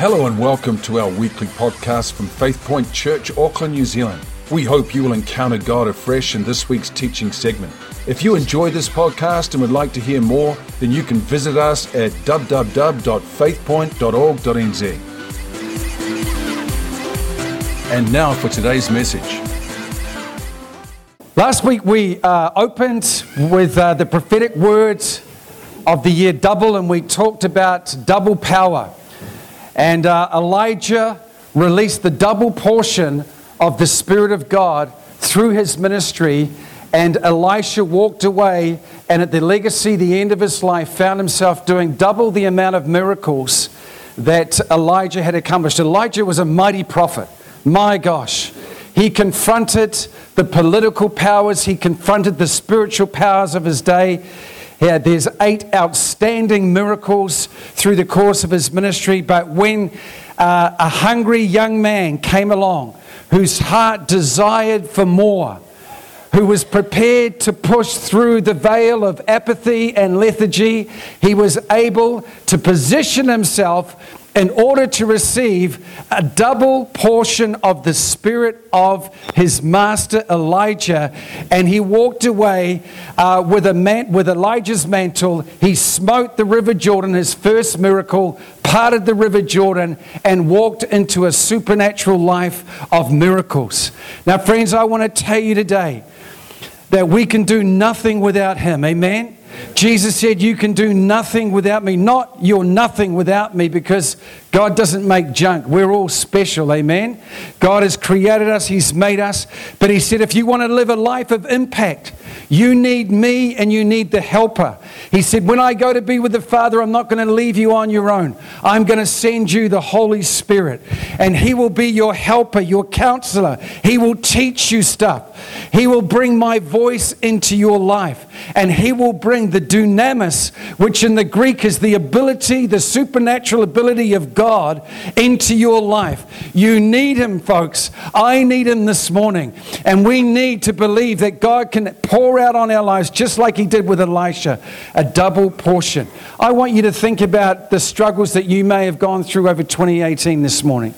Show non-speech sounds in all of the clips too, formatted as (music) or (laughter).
Hello and welcome to our weekly podcast from Faith Point Church, Auckland, New Zealand. We hope you will encounter God afresh in this week's teaching segment. If you enjoy this podcast and would like to hear more, then you can visit us at www.faithpoint.org.nz. And now for today's message. Last week we uh, opened with uh, the prophetic words of the year double, and we talked about double power. And uh, Elijah released the double portion of the Spirit of God through his ministry. And Elisha walked away, and at the legacy, the end of his life, found himself doing double the amount of miracles that Elijah had accomplished. Elijah was a mighty prophet. My gosh. He confronted the political powers, he confronted the spiritual powers of his day. Yeah, there's eight outstanding miracles through the course of his ministry, but when uh, a hungry young man came along whose heart desired for more, who was prepared to push through the veil of apathy and lethargy, he was able to position himself in order to receive a double portion of the spirit of his master Elijah. And he walked away uh, with, a man- with Elijah's mantle. He smote the river Jordan, his first miracle, parted the river Jordan, and walked into a supernatural life of miracles. Now, friends, I want to tell you today that we can do nothing without him. Amen. Jesus said, You can do nothing without me. Not you're nothing without me because God doesn't make junk. We're all special. Amen. God has created us, He's made us. But He said, If you want to live a life of impact, you need me and you need the helper. He said, When I go to be with the Father, I'm not going to leave you on your own. I'm going to send you the Holy Spirit, and He will be your helper, your counselor. He will teach you stuff. He will bring my voice into your life, and He will bring the dunamis, which in the Greek is the ability, the supernatural ability of God, into your life. You need Him, folks. I need Him this morning, and we need to believe that God can pour out on our lives, just like He did with Elisha, a double portion. I want you to think about the struggles that you may have gone through over 2018 this morning.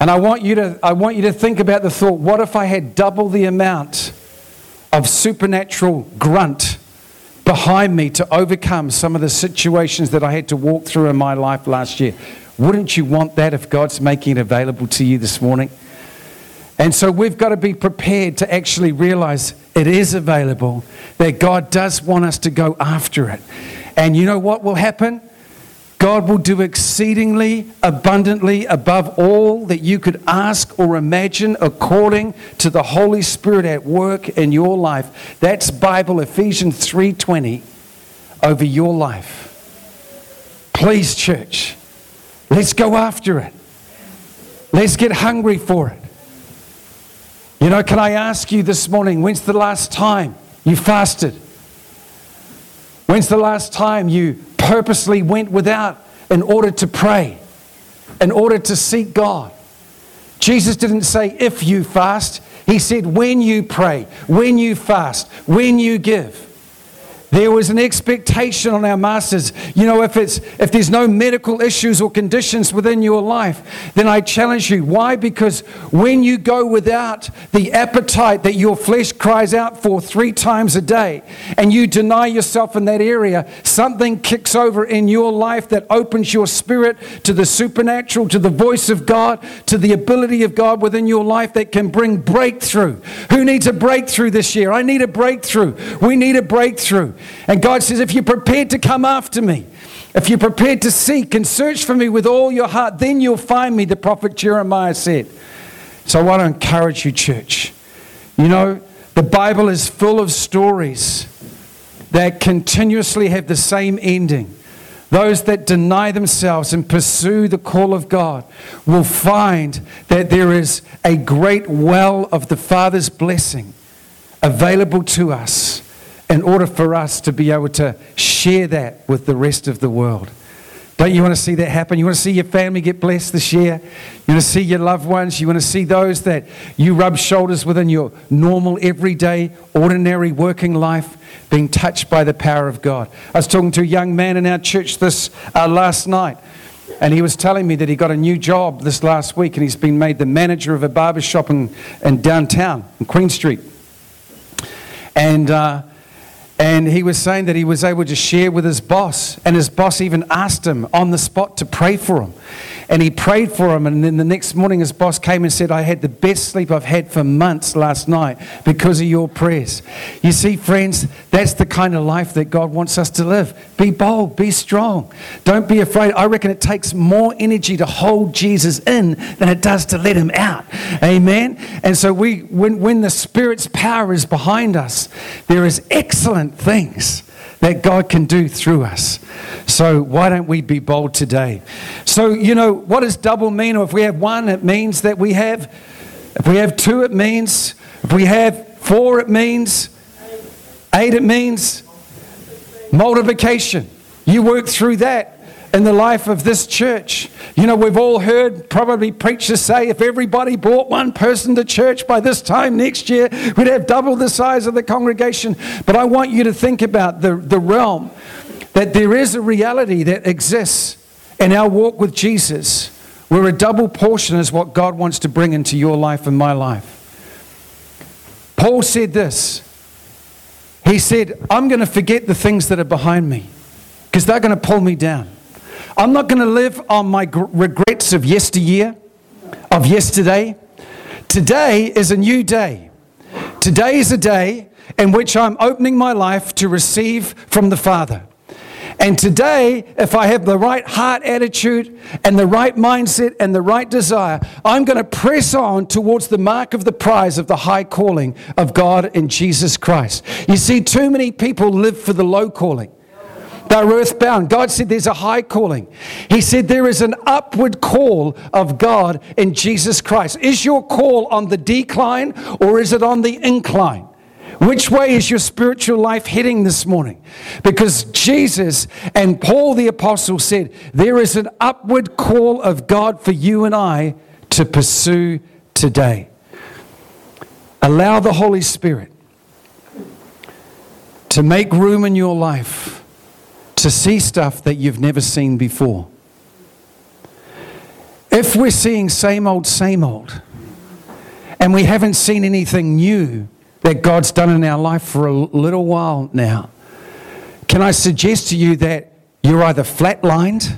And I want you to, I want you to think about the thought what if I had double the amount of supernatural grunt behind me to overcome some of the situations that I had to walk through in my life last year? Wouldn't you want that if God's making it available to you this morning? And so we've got to be prepared to actually realize it is available, that God does want us to go after it. And you know what will happen? God will do exceedingly abundantly above all that you could ask or imagine according to the Holy Spirit at work in your life. That's Bible Ephesians 3:20 over your life. Please church, let's go after it. Let's get hungry for it. You know, can I ask you this morning, when's the last time you fasted? When's the last time you purposely went without in order to pray, in order to seek God? Jesus didn't say if you fast, He said when you pray, when you fast, when you give. There was an expectation on our masters. You know, if, it's, if there's no medical issues or conditions within your life, then I challenge you. Why? Because when you go without the appetite that your flesh cries out for three times a day, and you deny yourself in that area, something kicks over in your life that opens your spirit to the supernatural, to the voice of God, to the ability of God within your life that can bring breakthrough. Who needs a breakthrough this year? I need a breakthrough. We need a breakthrough. And God says, if you're prepared to come after me, if you're prepared to seek and search for me with all your heart, then you'll find me, the prophet Jeremiah said. So I want to encourage you, church. You know, the Bible is full of stories that continuously have the same ending. Those that deny themselves and pursue the call of God will find that there is a great well of the Father's blessing available to us in order for us to be able to share that with the rest of the world. Don't you want to see that happen? You want to see your family get blessed this year? You want to see your loved ones? You want to see those that you rub shoulders with in your normal, everyday, ordinary working life being touched by the power of God? I was talking to a young man in our church this uh, last night, And he was telling me that he got a new job this last week and he's been made the manager of a barber shop in, in downtown, in Queen Street. And, uh, and he was saying that he was able to share with his boss, and his boss even asked him on the spot to pray for him. And he prayed for him, and then the next morning his boss came and said, I had the best sleep I've had for months last night because of your prayers. You see, friends, that's the kind of life that God wants us to live. Be bold, be strong. Don't be afraid. I reckon it takes more energy to hold Jesus in than it does to let him out. Amen. And so we when, when the Spirit's power is behind us, there is excellent things that God can do through us. So why don't we be bold today? So, you know, what does double mean? Or if we have one, it means that we have, if we have two, it means, if we have four, it means, eight, it means multiplication. You work through that in the life of this church. You know, we've all heard probably preachers say if everybody brought one person to church by this time next year, we'd have double the size of the congregation. But I want you to think about the, the realm that there is a reality that exists in our walk with Jesus where a double portion is what God wants to bring into your life and my life. Paul said this. He said, I'm going to forget the things that are behind me because they're going to pull me down. I'm not going to live on my regrets of yesteryear, of yesterday. Today is a new day. Today is a day in which I'm opening my life to receive from the Father. And today, if I have the right heart attitude and the right mindset and the right desire, I'm going to press on towards the mark of the prize of the high calling of God in Jesus Christ. You see, too many people live for the low calling. They're earthbound. God said there's a high calling. He said there is an upward call of God in Jesus Christ. Is your call on the decline or is it on the incline? Which way is your spiritual life heading this morning? Because Jesus and Paul the Apostle said there is an upward call of God for you and I to pursue today. Allow the Holy Spirit to make room in your life to see stuff that you've never seen before. If we're seeing same old, same old, and we haven't seen anything new that God's done in our life for a little while now, can I suggest to you that you're either flatlined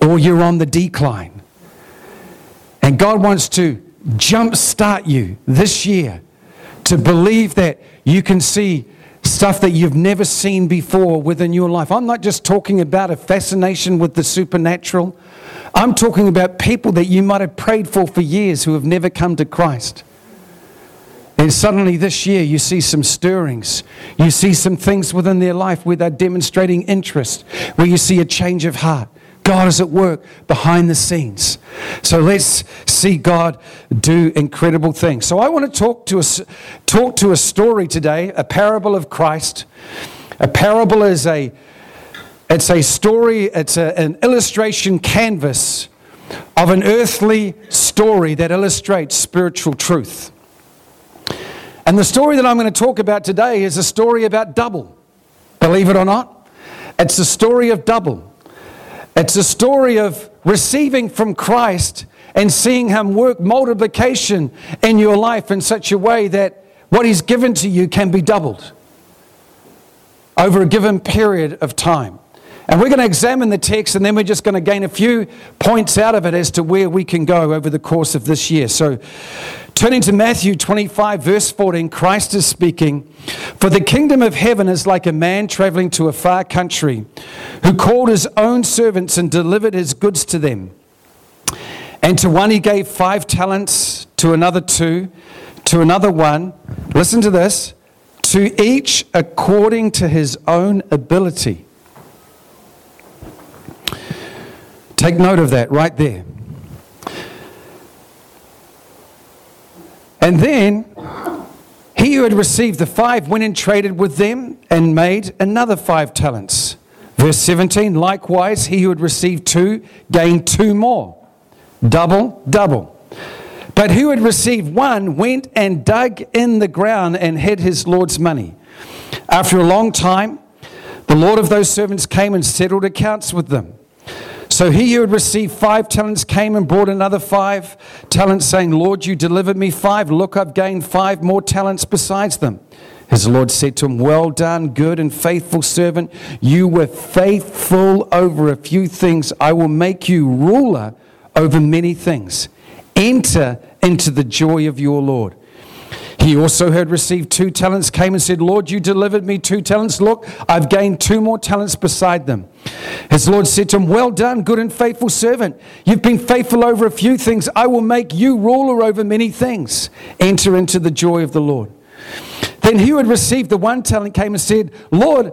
or you're on the decline? And God wants to jumpstart you this year to believe that you can see stuff that you've never seen before within your life. I'm not just talking about a fascination with the supernatural. I'm talking about people that you might have prayed for for years who have never come to Christ. And suddenly this year you see some stirrings. You see some things within their life where they're demonstrating interest, where you see a change of heart. God is at work behind the scenes. So let's see God do incredible things. So I want to talk to a, talk to a story today, a parable of Christ. A parable is a it's a story, it's a, an illustration canvas of an earthly story that illustrates spiritual truth. And the story that I'm going to talk about today is a story about double. Believe it or not, it's a story of double. It's a story of receiving from Christ and seeing Him work multiplication in your life in such a way that what He's given to you can be doubled over a given period of time. And we're going to examine the text and then we're just going to gain a few points out of it as to where we can go over the course of this year. So, turning to Matthew 25, verse 14, Christ is speaking For the kingdom of heaven is like a man traveling to a far country who called his own servants and delivered his goods to them. And to one he gave five talents, to another two, to another one. Listen to this to each according to his own ability. Take note of that right there. And then he who had received the five went and traded with them and made another five talents. Verse 17 likewise, he who had received two gained two more. Double, double. But who had received one went and dug in the ground and hid his Lord's money. After a long time, the Lord of those servants came and settled accounts with them. So he who had received five talents came and brought another five talents, saying, Lord, you delivered me five. Look, I've gained five more talents besides them. His Lord said to him, Well done, good and faithful servant. You were faithful over a few things. I will make you ruler over many things. Enter into the joy of your Lord. He also had received two talents, came and said, Lord, you delivered me two talents. Look, I've gained two more talents beside them. His Lord said to him, Well done, good and faithful servant. You've been faithful over a few things. I will make you ruler over many things. Enter into the joy of the Lord. Then he who had received the one talent came and said, Lord,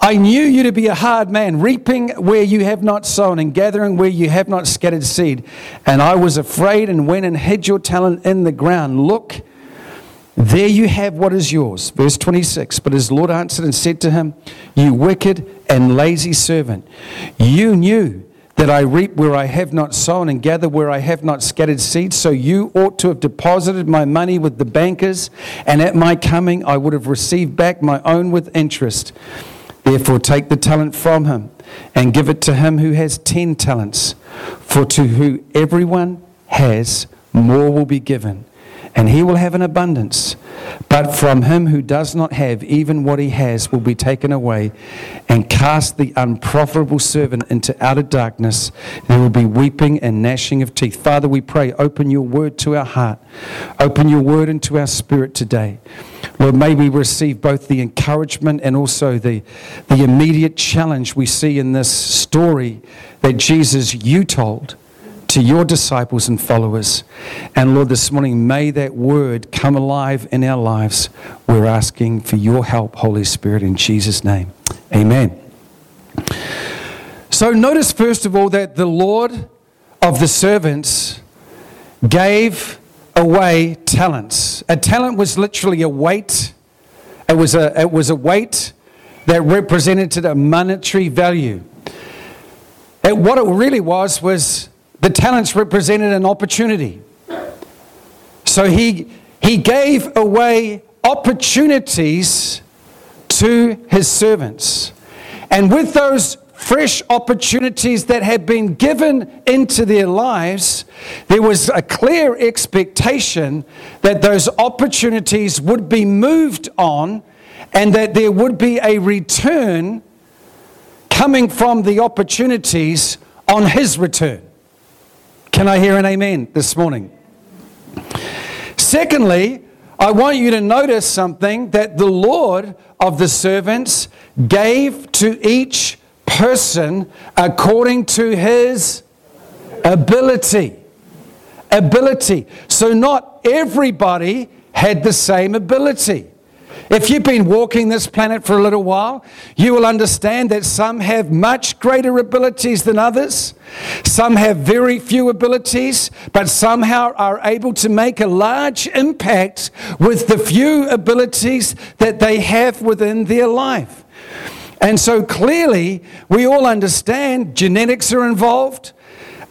I knew you to be a hard man, reaping where you have not sown and gathering where you have not scattered seed. And I was afraid and went and hid your talent in the ground. Look, there you have what is yours. Verse 26. But his Lord answered and said to him, You wicked and lazy servant, you knew that I reap where I have not sown and gather where I have not scattered seed. So you ought to have deposited my money with the bankers, and at my coming I would have received back my own with interest. Therefore, take the talent from him and give it to him who has ten talents. For to who everyone has, more will be given and he will have an abundance. But from him who does not have, even what he has will be taken away, and cast the unprofitable servant into outer darkness. There will be weeping and gnashing of teeth. Father, we pray, open your word to our heart, open your word into our spirit today. Lord, may we receive both the encouragement and also the, the immediate challenge we see in this story that Jesus, you told to your disciples and followers. And Lord, this morning, may that word come alive in our lives. We're asking for your help, Holy Spirit, in Jesus' name. Amen. So notice, first of all, that the Lord of the servants gave away talents. A talent was literally a weight, it was a, it was a weight that represented a monetary value. And what it really was was the talents represented an opportunity. So he, he gave away opportunities to his servants. And with those fresh opportunities that had been given into their lives, there was a clear expectation that those opportunities would be moved on and that there would be a return coming from the opportunities on his return. Can I hear an amen this morning? Secondly, I want you to notice something that the Lord of the servants gave to each person according to his ability. Ability. So, not everybody had the same ability. If you've been walking this planet for a little while, you will understand that some have much greater abilities than others. Some have very few abilities, but somehow are able to make a large impact with the few abilities that they have within their life. And so clearly, we all understand genetics are involved.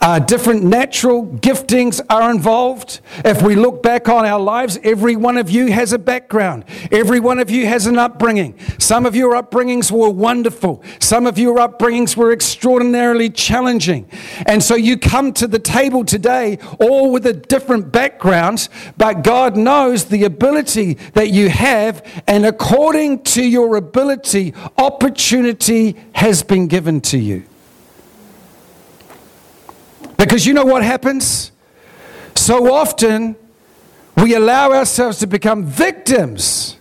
Uh, different natural giftings are involved. If we look back on our lives, every one of you has a background. Every one of you has an upbringing. Some of your upbringings were wonderful. Some of your upbringings were extraordinarily challenging. And so you come to the table today all with a different background, but God knows the ability that you have, and according to your ability, opportunity has been given to you. Because you know what happens? So often we allow ourselves to become victims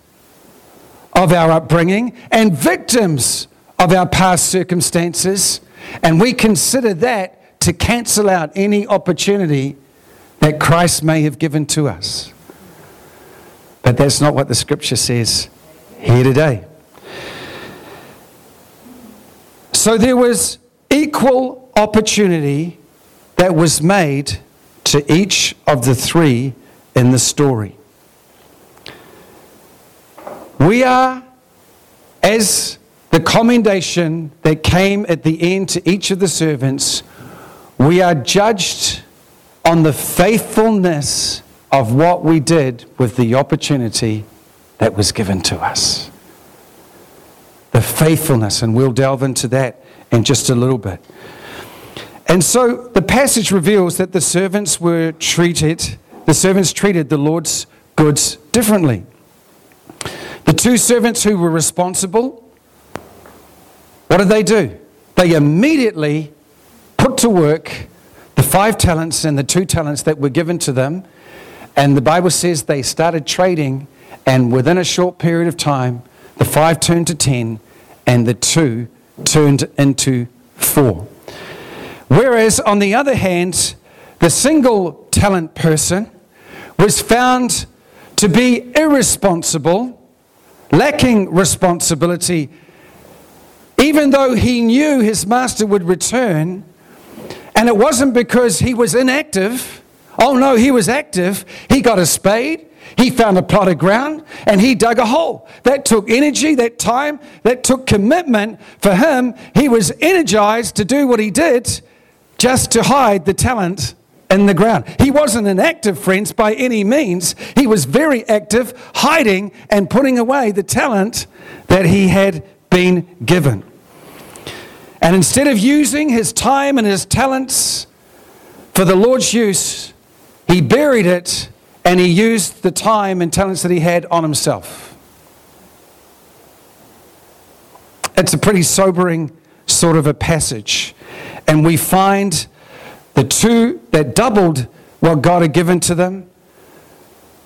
of our upbringing and victims of our past circumstances, and we consider that to cancel out any opportunity that Christ may have given to us. But that's not what the scripture says here today. So there was equal opportunity that was made to each of the three in the story. We are, as the commendation that came at the end to each of the servants, we are judged on the faithfulness of what we did with the opportunity that was given to us. The faithfulness, and we'll delve into that in just a little bit. And so the passage reveals that the servants were treated, the servants treated the Lord's goods differently. The two servants who were responsible, what did they do? They immediately put to work the five talents and the two talents that were given to them. And the Bible says they started trading, and within a short period of time, the five turned to ten, and the two turned into four. Whereas, on the other hand, the single talent person was found to be irresponsible, lacking responsibility, even though he knew his master would return. And it wasn't because he was inactive. Oh no, he was active. He got a spade, he found a plot of ground, and he dug a hole. That took energy, that time, that took commitment for him. He was energized to do what he did just to hide the talent in the ground. He wasn't an active, friends, by any means. He was very active, hiding and putting away the talent that he had been given. And instead of using his time and his talents for the Lord's use, he buried it and he used the time and talents that he had on himself. It's a pretty sobering sort of a passage and we find the two that doubled what God had given to them.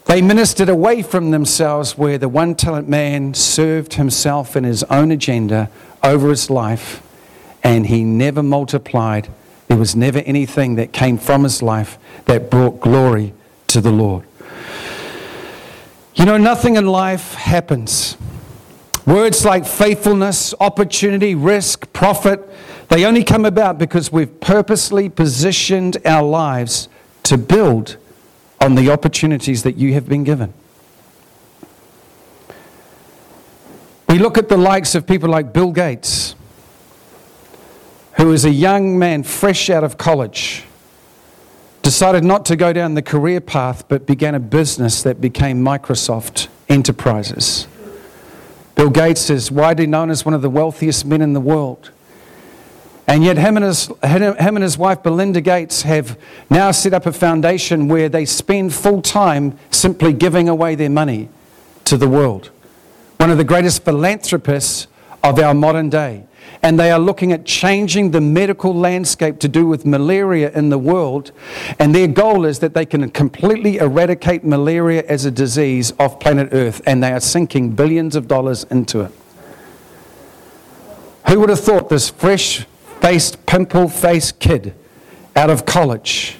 They ministered away from themselves, where the one talent man served himself and his own agenda over his life, and he never multiplied. There was never anything that came from his life that brought glory to the Lord. You know, nothing in life happens. Words like faithfulness, opportunity, risk, profit, they only come about because we've purposely positioned our lives to build on the opportunities that you have been given. We look at the likes of people like Bill Gates, who is a young man fresh out of college, decided not to go down the career path but began a business that became Microsoft Enterprises. Bill Gates is widely known as one of the wealthiest men in the world. And yet, him and, his, him and his wife Melinda Gates have now set up a foundation where they spend full time simply giving away their money to the world. One of the greatest philanthropists of our modern day. And they are looking at changing the medical landscape to do with malaria in the world. And their goal is that they can completely eradicate malaria as a disease off planet Earth. And they are sinking billions of dollars into it. Who would have thought this fresh faced, pimple faced kid out of college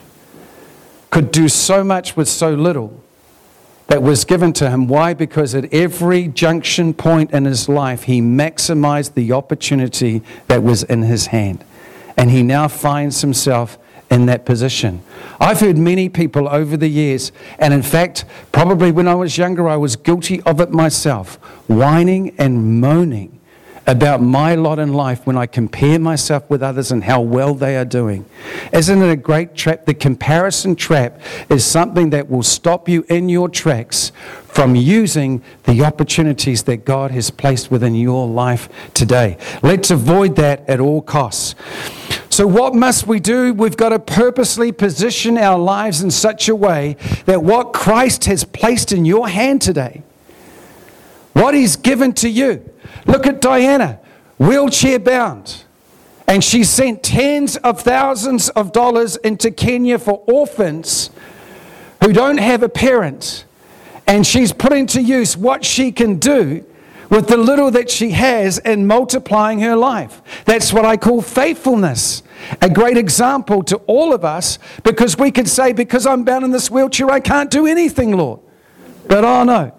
could do so much with so little that was given to him. Why? Because at every junction point in his life, he maximized the opportunity that was in his hand. And he now finds himself in that position. I've heard many people over the years, and in fact, probably when I was younger, I was guilty of it myself, whining and moaning about my lot in life when I compare myself with others and how well they are doing. Isn't it a great trap? The comparison trap is something that will stop you in your tracks from using the opportunities that God has placed within your life today. Let's avoid that at all costs. So, what must we do? We've got to purposely position our lives in such a way that what Christ has placed in your hand today, what He's given to you, Look at Diana, wheelchair bound. And she sent tens of thousands of dollars into Kenya for orphans who don't have a parent. And she's putting to use what she can do with the little that she has and multiplying her life. That's what I call faithfulness. A great example to all of us because we can say, because I'm bound in this wheelchair, I can't do anything, Lord. But oh no,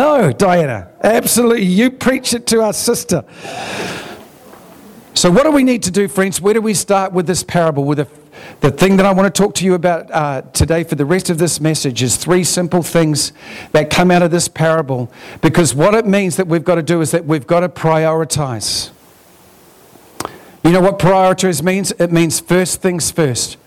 no, Diana, absolutely. You preach it to our sister. So, what do we need to do, friends? Where do we start with this parable? With the, the thing that I want to talk to you about uh, today for the rest of this message is three simple things that come out of this parable. Because what it means that we've got to do is that we've got to prioritize. You know what prioritize means? It means first things first.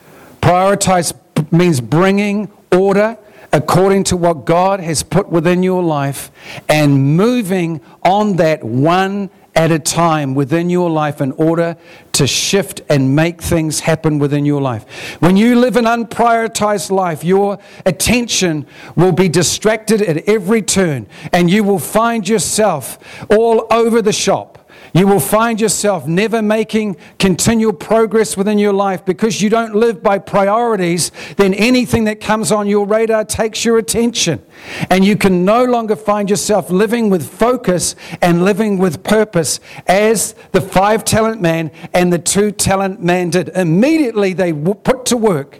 Prioritize means bringing order according to what God has put within your life and moving on that one at a time within your life in order to shift and make things happen within your life. When you live an unprioritized life, your attention will be distracted at every turn and you will find yourself all over the shop you will find yourself never making continual progress within your life because you don't live by priorities. Then anything that comes on your radar takes your attention. And you can no longer find yourself living with focus and living with purpose as the five talent man and the two talent man did. Immediately they put to work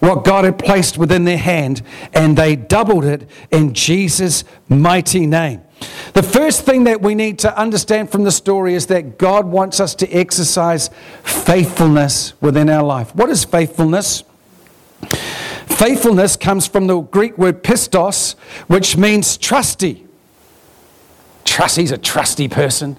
what God had placed within their hand and they doubled it in Jesus' mighty name. The first thing that we need to understand from the story is that God wants us to exercise faithfulness within our life. What is faithfulness? Faithfulness comes from the Greek word pistos, which means trusty. Trust, he's a trusty person.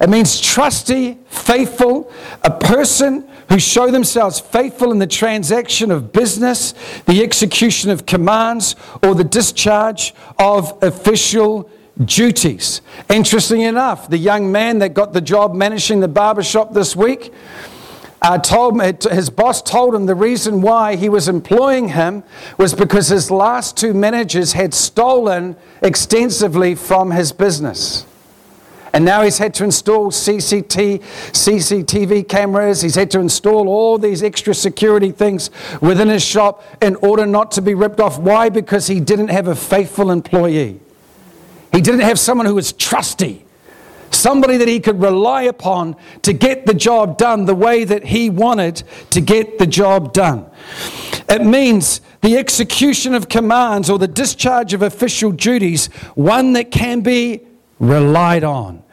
It means trusty, faithful, a person who show themselves faithful in the transaction of business, the execution of commands, or the discharge of official duties. Interesting enough, the young man that got the job managing the barber shop this week. Uh, told his boss told him the reason why he was employing him was because his last two managers had stolen extensively from his business. And now he's had to install CCT, CCTV cameras. He's had to install all these extra security things within his shop in order not to be ripped off. Why? Because he didn't have a faithful employee. He didn't have someone who was trusty, somebody that he could rely upon to get the job done the way that he wanted to get the job done. It means the execution of commands or the discharge of official duties, one that can be relied on.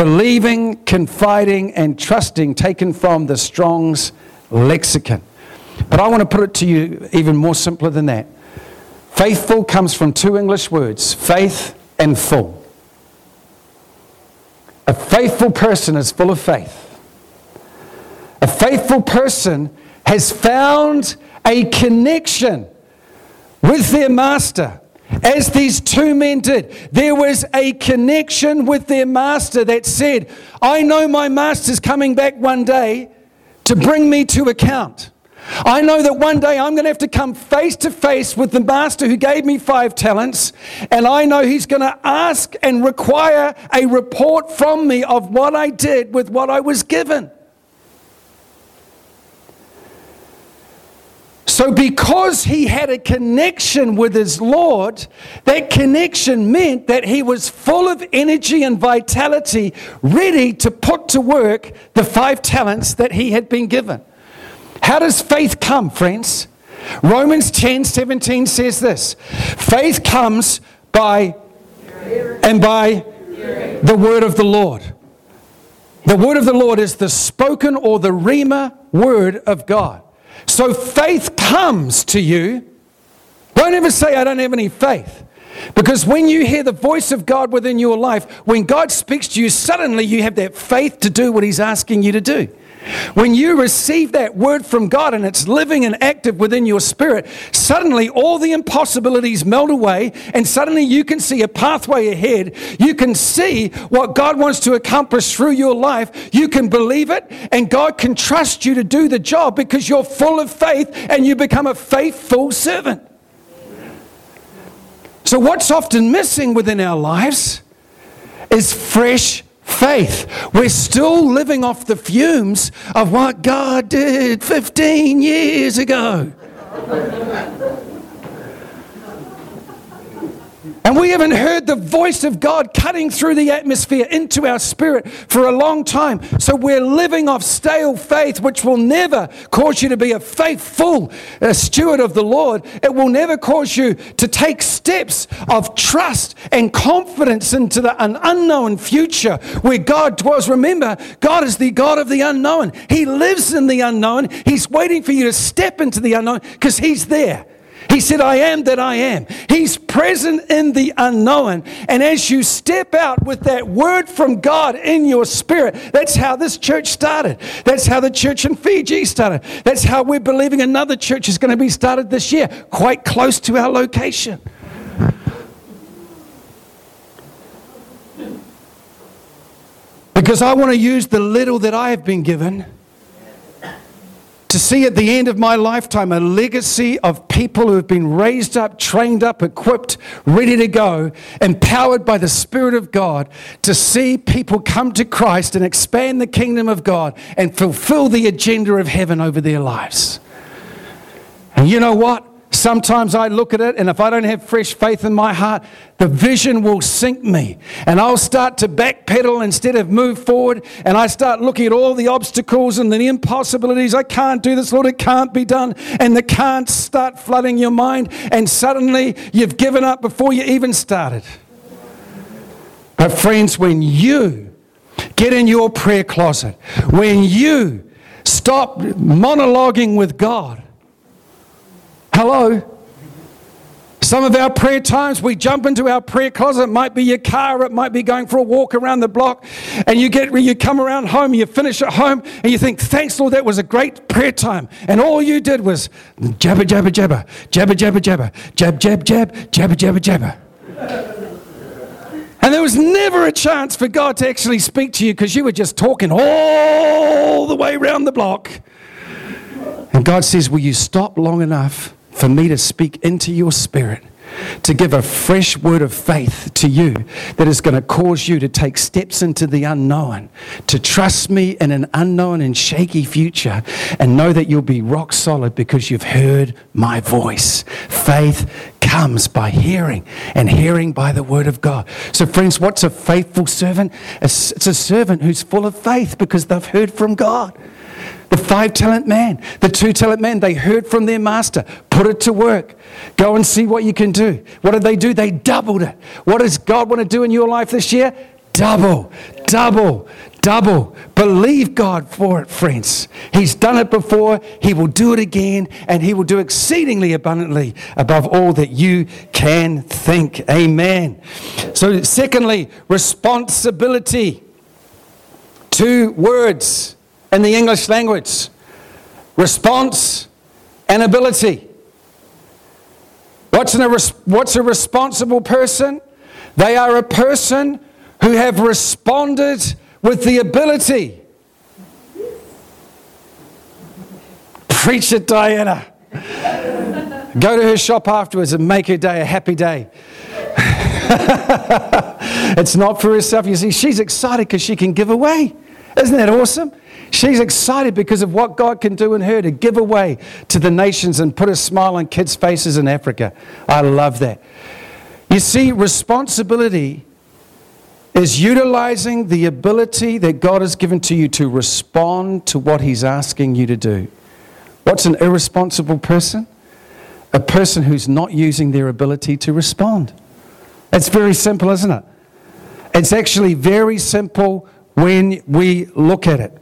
Believing, confiding, and trusting, taken from the Strong's lexicon. But I want to put it to you even more simpler than that. Faithful comes from two English words faith and full. A faithful person is full of faith. A faithful person has found a connection with their master as these two men did. There was a connection with their master that said, I know my master's coming back one day to bring me to account. I know that one day I'm going to have to come face to face with the master who gave me five talents, and I know he's going to ask and require a report from me of what I did with what I was given. So, because he had a connection with his Lord, that connection meant that he was full of energy and vitality, ready to put to work the five talents that he had been given. How does faith come, friends? Romans 10 17 says this faith comes by and by the word of the Lord. The word of the Lord is the spoken or the Rhema word of God. So faith comes to you. Don't ever say, I don't have any faith. Because when you hear the voice of God within your life, when God speaks to you, suddenly you have that faith to do what He's asking you to do. When you receive that word from God and it's living and active within your spirit, suddenly all the impossibilities melt away, and suddenly you can see a pathway ahead. You can see what God wants to accomplish through your life. You can believe it, and God can trust you to do the job because you're full of faith and you become a faithful servant. So, what's often missing within our lives is fresh faith. We're still living off the fumes of what God did 15 years ago. And we haven't heard the voice of God cutting through the atmosphere into our spirit for a long time. So we're living off stale faith, which will never cause you to be a faithful uh, steward of the Lord. It will never cause you to take steps of trust and confidence into the, an unknown future where God dwells. Remember, God is the God of the unknown. He lives in the unknown. He's waiting for you to step into the unknown because He's there. He said, I am that I am. He's present in the unknown. And as you step out with that word from God in your spirit, that's how this church started. That's how the church in Fiji started. That's how we're believing another church is going to be started this year, quite close to our location. Because I want to use the little that I have been given to see at the end of my lifetime a legacy of people who have been raised up, trained up, equipped, ready to go, empowered by the Spirit of God to see people come to Christ and expand the kingdom of God and fulfill the agenda of heaven over their lives. And you know what? Sometimes I look at it, and if I don't have fresh faith in my heart, the vision will sink me. And I'll start to backpedal instead of move forward. And I start looking at all the obstacles and the impossibilities. I can't do this, Lord, it can't be done. And the can't start flooding your mind. And suddenly you've given up before you even started. But, friends, when you get in your prayer closet, when you stop monologuing with God, Hello? Some of our prayer times, we jump into our prayer closet. It might be your car, it might be going for a walk around the block. And you get you come around home, you finish at home, and you think, Thanks, Lord, that was a great prayer time. And all you did was jabber, jabber, jabber, jabber, jabber, jabber, jab, jab, jab, jabber, jabber, jabber. And there was never a chance for God to actually speak to you because you were just talking all the way around the block. And God says, Will you stop long enough? For me to speak into your spirit, to give a fresh word of faith to you that is going to cause you to take steps into the unknown, to trust me in an unknown and shaky future, and know that you'll be rock solid because you've heard my voice. Faith comes by hearing, and hearing by the word of God. So, friends, what's a faithful servant? It's a servant who's full of faith because they've heard from God. The five talent man, the two talent man, they heard from their master. Put it to work. Go and see what you can do. What did they do? They doubled it. What does God want to do in your life this year? Double, double, double. Believe God for it, friends. He's done it before, He will do it again, and He will do exceedingly abundantly above all that you can think. Amen. So, secondly, responsibility. Two words in the English language response and ability. What's, an, what's a responsible person? They are a person who have responded with the ability. Preach it, Diana. Go to her shop afterwards and make her day a happy day. (laughs) it's not for herself. You see, she's excited because she can give away. Isn't that awesome? She's excited because of what God can do in her to give away to the nations and put a smile on kids' faces in Africa. I love that. You see, responsibility is utilizing the ability that God has given to you to respond to what He's asking you to do. What's an irresponsible person? A person who's not using their ability to respond. It's very simple, isn't it? It's actually very simple when we look at it.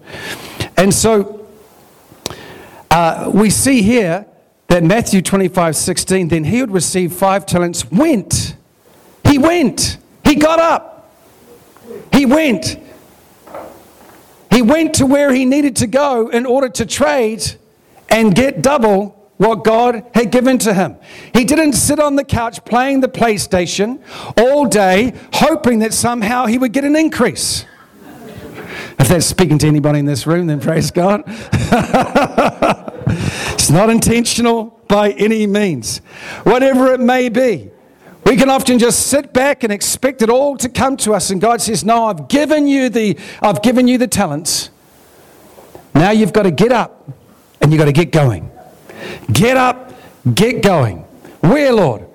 And so uh, we see here that Matthew 25 16, then he would receive five talents, went. He went. He got up. He went. He went to where he needed to go in order to trade and get double what God had given to him. He didn't sit on the couch playing the PlayStation all day, hoping that somehow he would get an increase. If that's speaking to anybody in this room, then praise God. (laughs) it's not intentional by any means. Whatever it may be, we can often just sit back and expect it all to come to us. And God says, No, I've given you the, I've given you the talents. Now you've got to get up and you've got to get going. Get up, get going. Where, Lord?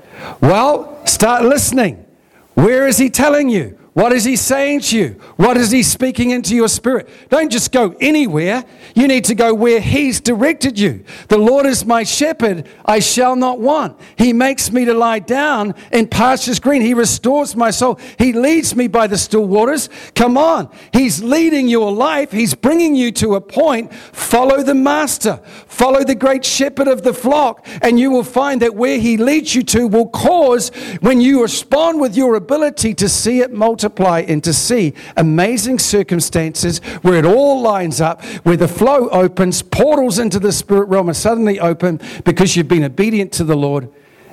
Well, start listening. Where is He telling you? What is he saying to you? What is he speaking into your spirit? Don't just go anywhere. You need to go where he's directed you. The Lord is my shepherd, I shall not want. He makes me to lie down in pastures green. He restores my soul. He leads me by the still waters. Come on. He's leading your life. He's bringing you to a point. Follow the master. Follow the great shepherd of the flock, and you will find that where he leads you to will cause, when you respond with your ability to see it multiply multiply and to see amazing circumstances where it all lines up, where the flow opens, portals into the spirit realm are suddenly open because you've been obedient to the Lord,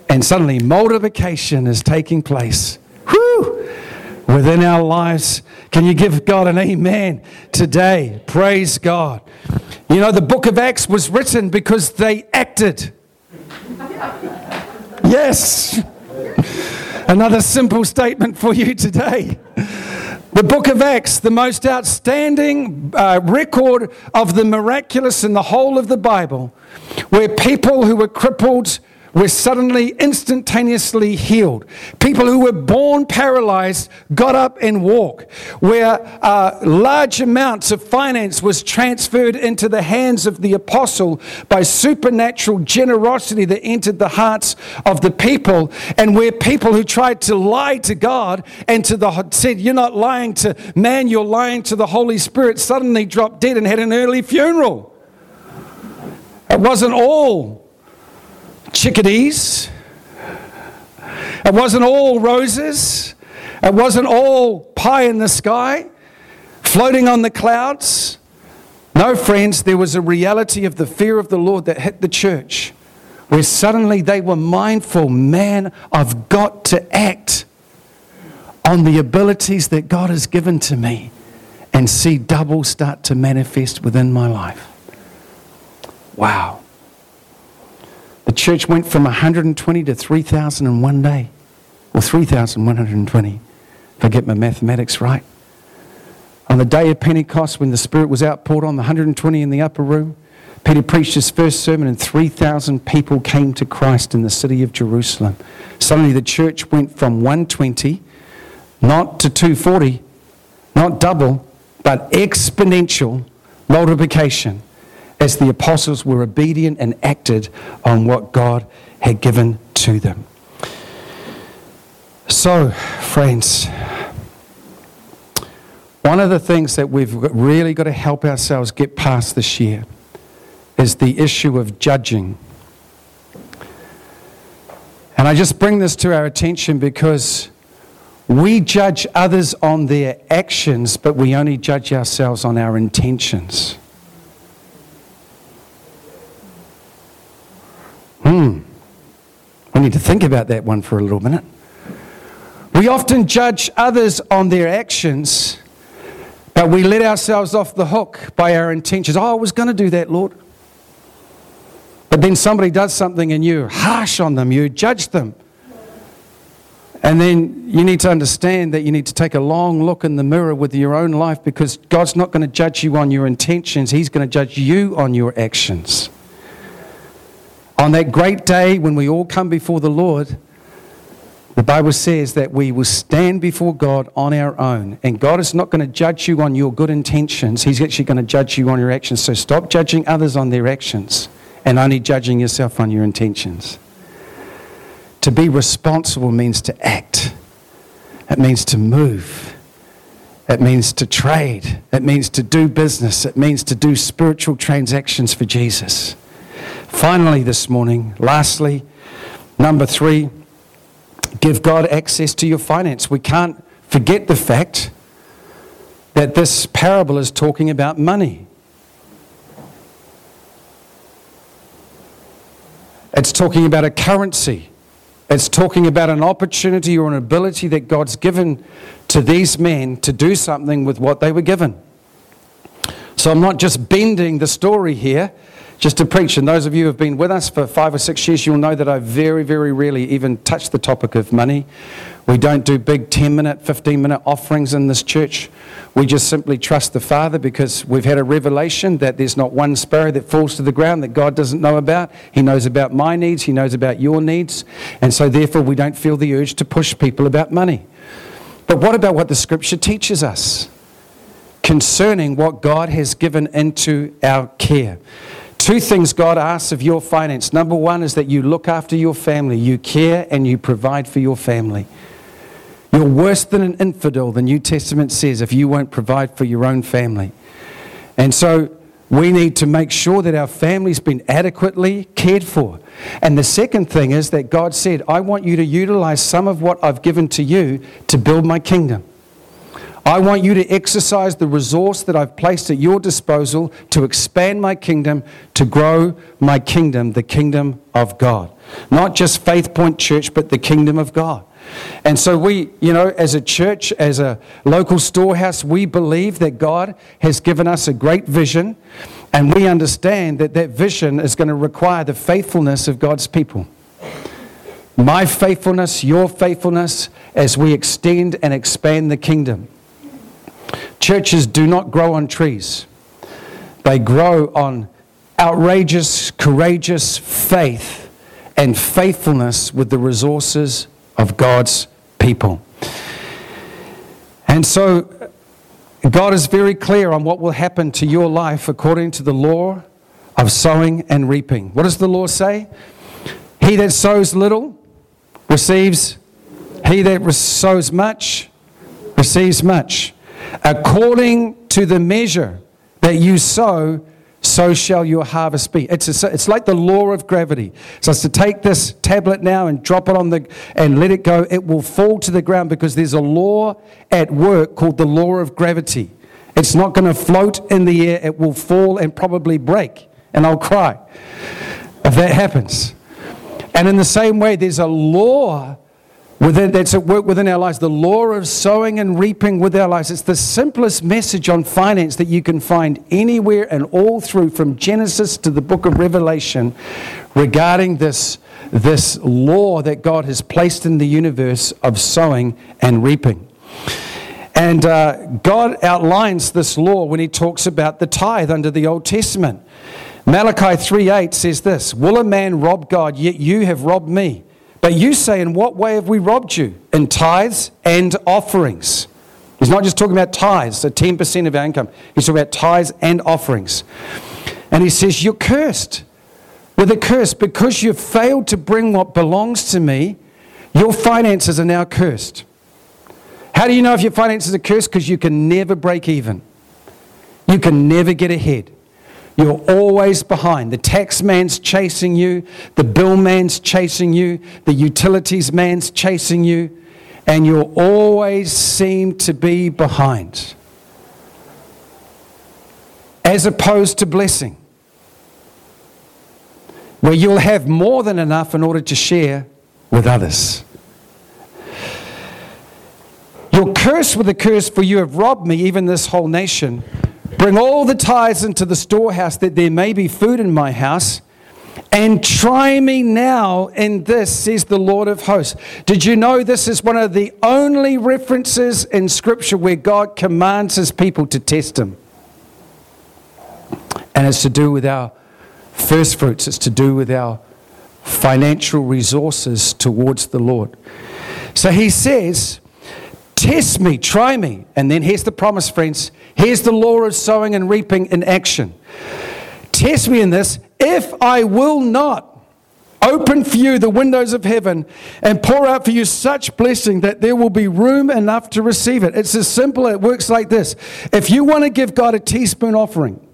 and suddenly multiplication is taking place. Whew! within our lives. Can you give God an amen today? Praise God. You know, the book of Acts was written because they acted. Yes. Another simple statement for you today. The book of Acts, the most outstanding uh, record of the miraculous in the whole of the Bible, where people who were crippled were suddenly instantaneously healed. People who were born paralyzed got up and walked. Where uh, large amounts of finance was transferred into the hands of the apostle by supernatural generosity that entered the hearts of the people. And where people who tried to lie to God and to the said, You're not lying to man, you're lying to the Holy Spirit, suddenly dropped dead and had an early funeral. It wasn't all chickadees. It wasn't all roses. It wasn't all pie in the sky, floating on the clouds. No, friends, there was a reality of the fear of the Lord that hit the church where suddenly they were mindful man, I've got to act on the abilities that God has given to me and see double start to manifest within my life. Wow. The church went from 120 to 3,000 in one day, or 3,120, if I get my mathematics right. On the day of Pentecost, when the Spirit was outpoured on the 120 in the upper room, Peter preached his first sermon, and 3,000 people came to Christ in the city of Jerusalem. Suddenly, the church went from 120, not to 240, not double, but exponential multiplication as the apostles were obedient and acted on what God had given to them. So, friends, one of the things that we've really got to help ourselves get past this year is the issue of judging. And I just bring this to our attention because we judge others on their actions, but we only judge ourselves on our intentions. Hmm. We need to think about that one for a little minute. We often judge others on their actions, but we let ourselves off the hook by our intentions. Oh, I was going to do that, Lord. But then somebody does something and you harsh on them, you judge them. And then you need to understand that you need to take a long look in the mirror with your own life because God's not going to judge you on your intentions, He's going to judge you on your actions. On that great day when we all come before the Lord, the Bible says that we will stand before God on our own. And God is not going to judge you on your good intentions, He's actually going to judge you on your actions. So stop judging others on their actions and only judging yourself on your intentions. To be responsible means to act, it means to move. It means to trade. It means to do business. It means to do spiritual transactions for Jesus. Finally, this morning, lastly, number three, give God access to your finance. We can't forget the fact that this parable is talking about money. It's talking about a currency. It's talking about an opportunity or an ability that God's given to these men to do something with what they were given. So I'm not just bending the story here just to preach. And those of you who have been with us for five or six years, you'll know that I very, very rarely even touch the topic of money. We don't do big 10 minute, 15 minute offerings in this church. We just simply trust the Father because we've had a revelation that there's not one sparrow that falls to the ground that God doesn't know about. He knows about my needs, He knows about your needs. And so, therefore, we don't feel the urge to push people about money. But what about what the scripture teaches us concerning what God has given into our care? Two things God asks of your finance. Number one is that you look after your family, you care and you provide for your family. You're worse than an infidel, the New Testament says, if you won't provide for your own family. And so we need to make sure that our family's been adequately cared for. And the second thing is that God said, I want you to utilize some of what I've given to you to build my kingdom. I want you to exercise the resource that I've placed at your disposal to expand my kingdom, to grow my kingdom, the kingdom of God. Not just Faith Point Church, but the kingdom of God. And so we, you know, as a church, as a local storehouse, we believe that God has given us a great vision, and we understand that that vision is going to require the faithfulness of God's people. My faithfulness, your faithfulness, as we extend and expand the kingdom. Churches do not grow on trees, they grow on outrageous, courageous faith and faithfulness with the resources of God's people. And so, God is very clear on what will happen to your life according to the law of sowing and reaping. What does the law say? He that sows little receives, he that sows much receives much. According to the measure that you sow, so shall your harvest be. It's, a, it's like the law of gravity. So it's to take this tablet now and drop it on the and let it go. It will fall to the ground because there's a law at work called the law of gravity. It's not going to float in the air. It will fall and probably break. And I'll cry if that happens. And in the same way, there's a law Within, that's at work within our lives. The law of sowing and reaping with our lives. It's the simplest message on finance that you can find anywhere and all through from Genesis to the book of Revelation regarding this, this law that God has placed in the universe of sowing and reaping. And uh, God outlines this law when he talks about the tithe under the Old Testament. Malachi 3:8 says this Will a man rob God? Yet you have robbed me. But you say, In what way have we robbed you? In tithes and offerings. He's not just talking about tithes, so 10% of our income. He's talking about tithes and offerings. And he says, You're cursed with a curse because you've failed to bring what belongs to me. Your finances are now cursed. How do you know if your finances are cursed? Because you can never break even, you can never get ahead. You're always behind. The tax man's chasing you, the bill man's chasing you, the utilities man's chasing you, and you'll always seem to be behind. As opposed to blessing, where you'll have more than enough in order to share with others. You're cursed with a curse, for you have robbed me, even this whole nation Bring all the tithes into the storehouse that there may be food in my house. And try me now in this, says the Lord of hosts. Did you know this is one of the only references in Scripture where God commands his people to test him? And it's to do with our first fruits, it's to do with our financial resources towards the Lord. So he says, Test me, try me. And then here's the promise, friends. Here's the law of sowing and reaping in action. Test me in this if I will not open for you the windows of heaven and pour out for you such blessing that there will be room enough to receive it. It's as simple, it works like this. If you want to give God a teaspoon offering,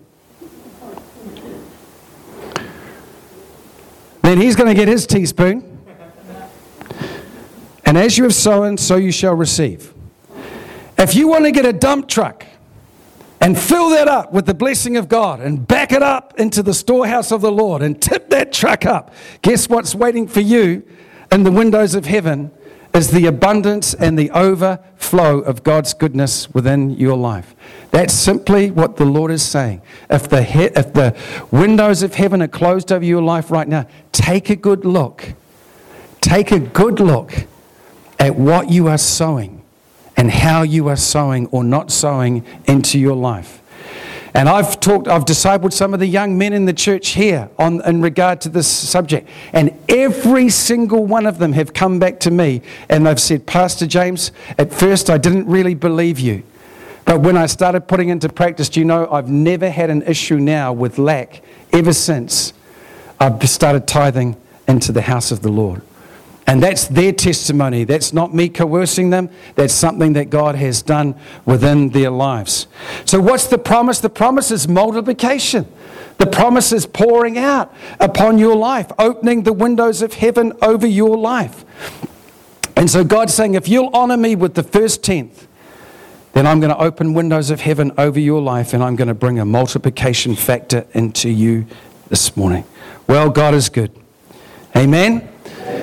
then He's going to get His teaspoon. And as you have sown, so you shall receive. If you want to get a dump truck and fill that up with the blessing of God and back it up into the storehouse of the Lord and tip that truck up, guess what's waiting for you in the windows of heaven is the abundance and the overflow of God's goodness within your life. That's simply what the Lord is saying. If the, he- if the windows of heaven are closed over your life right now, take a good look. Take a good look at what you are sowing and how you are sowing or not sowing into your life. And I've talked, I've discipled some of the young men in the church here on, in regard to this subject. And every single one of them have come back to me and they've said, Pastor James, at first I didn't really believe you. But when I started putting into practice, do you know, I've never had an issue now with lack ever since I've started tithing into the house of the Lord. And that's their testimony. That's not me coercing them. That's something that God has done within their lives. So, what's the promise? The promise is multiplication. The promise is pouring out upon your life, opening the windows of heaven over your life. And so, God's saying, if you'll honor me with the first tenth, then I'm going to open windows of heaven over your life and I'm going to bring a multiplication factor into you this morning. Well, God is good. Amen.